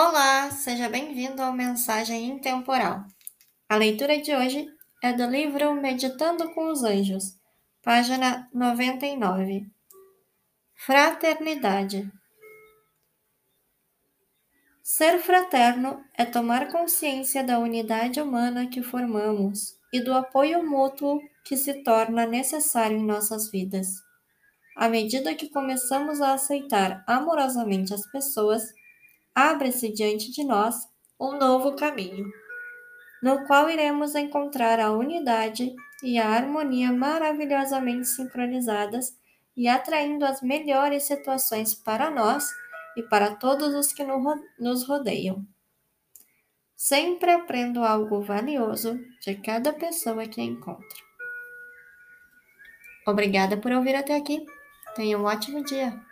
Olá, seja bem-vindo ao Mensagem Intemporal. A leitura de hoje é do livro Meditando com os Anjos, página 99. Fraternidade. Ser fraterno é tomar consciência da unidade humana que formamos e do apoio mútuo que se torna necessário em nossas vidas. À medida que começamos a aceitar amorosamente as pessoas, abre-se diante de nós um novo caminho, no qual iremos encontrar a unidade e a harmonia maravilhosamente sincronizadas e atraindo as melhores situações para nós e para todos os que nos rodeiam. Sempre aprendo algo valioso de cada pessoa que encontro. Obrigada por ouvir até aqui. Tenha um ótimo dia.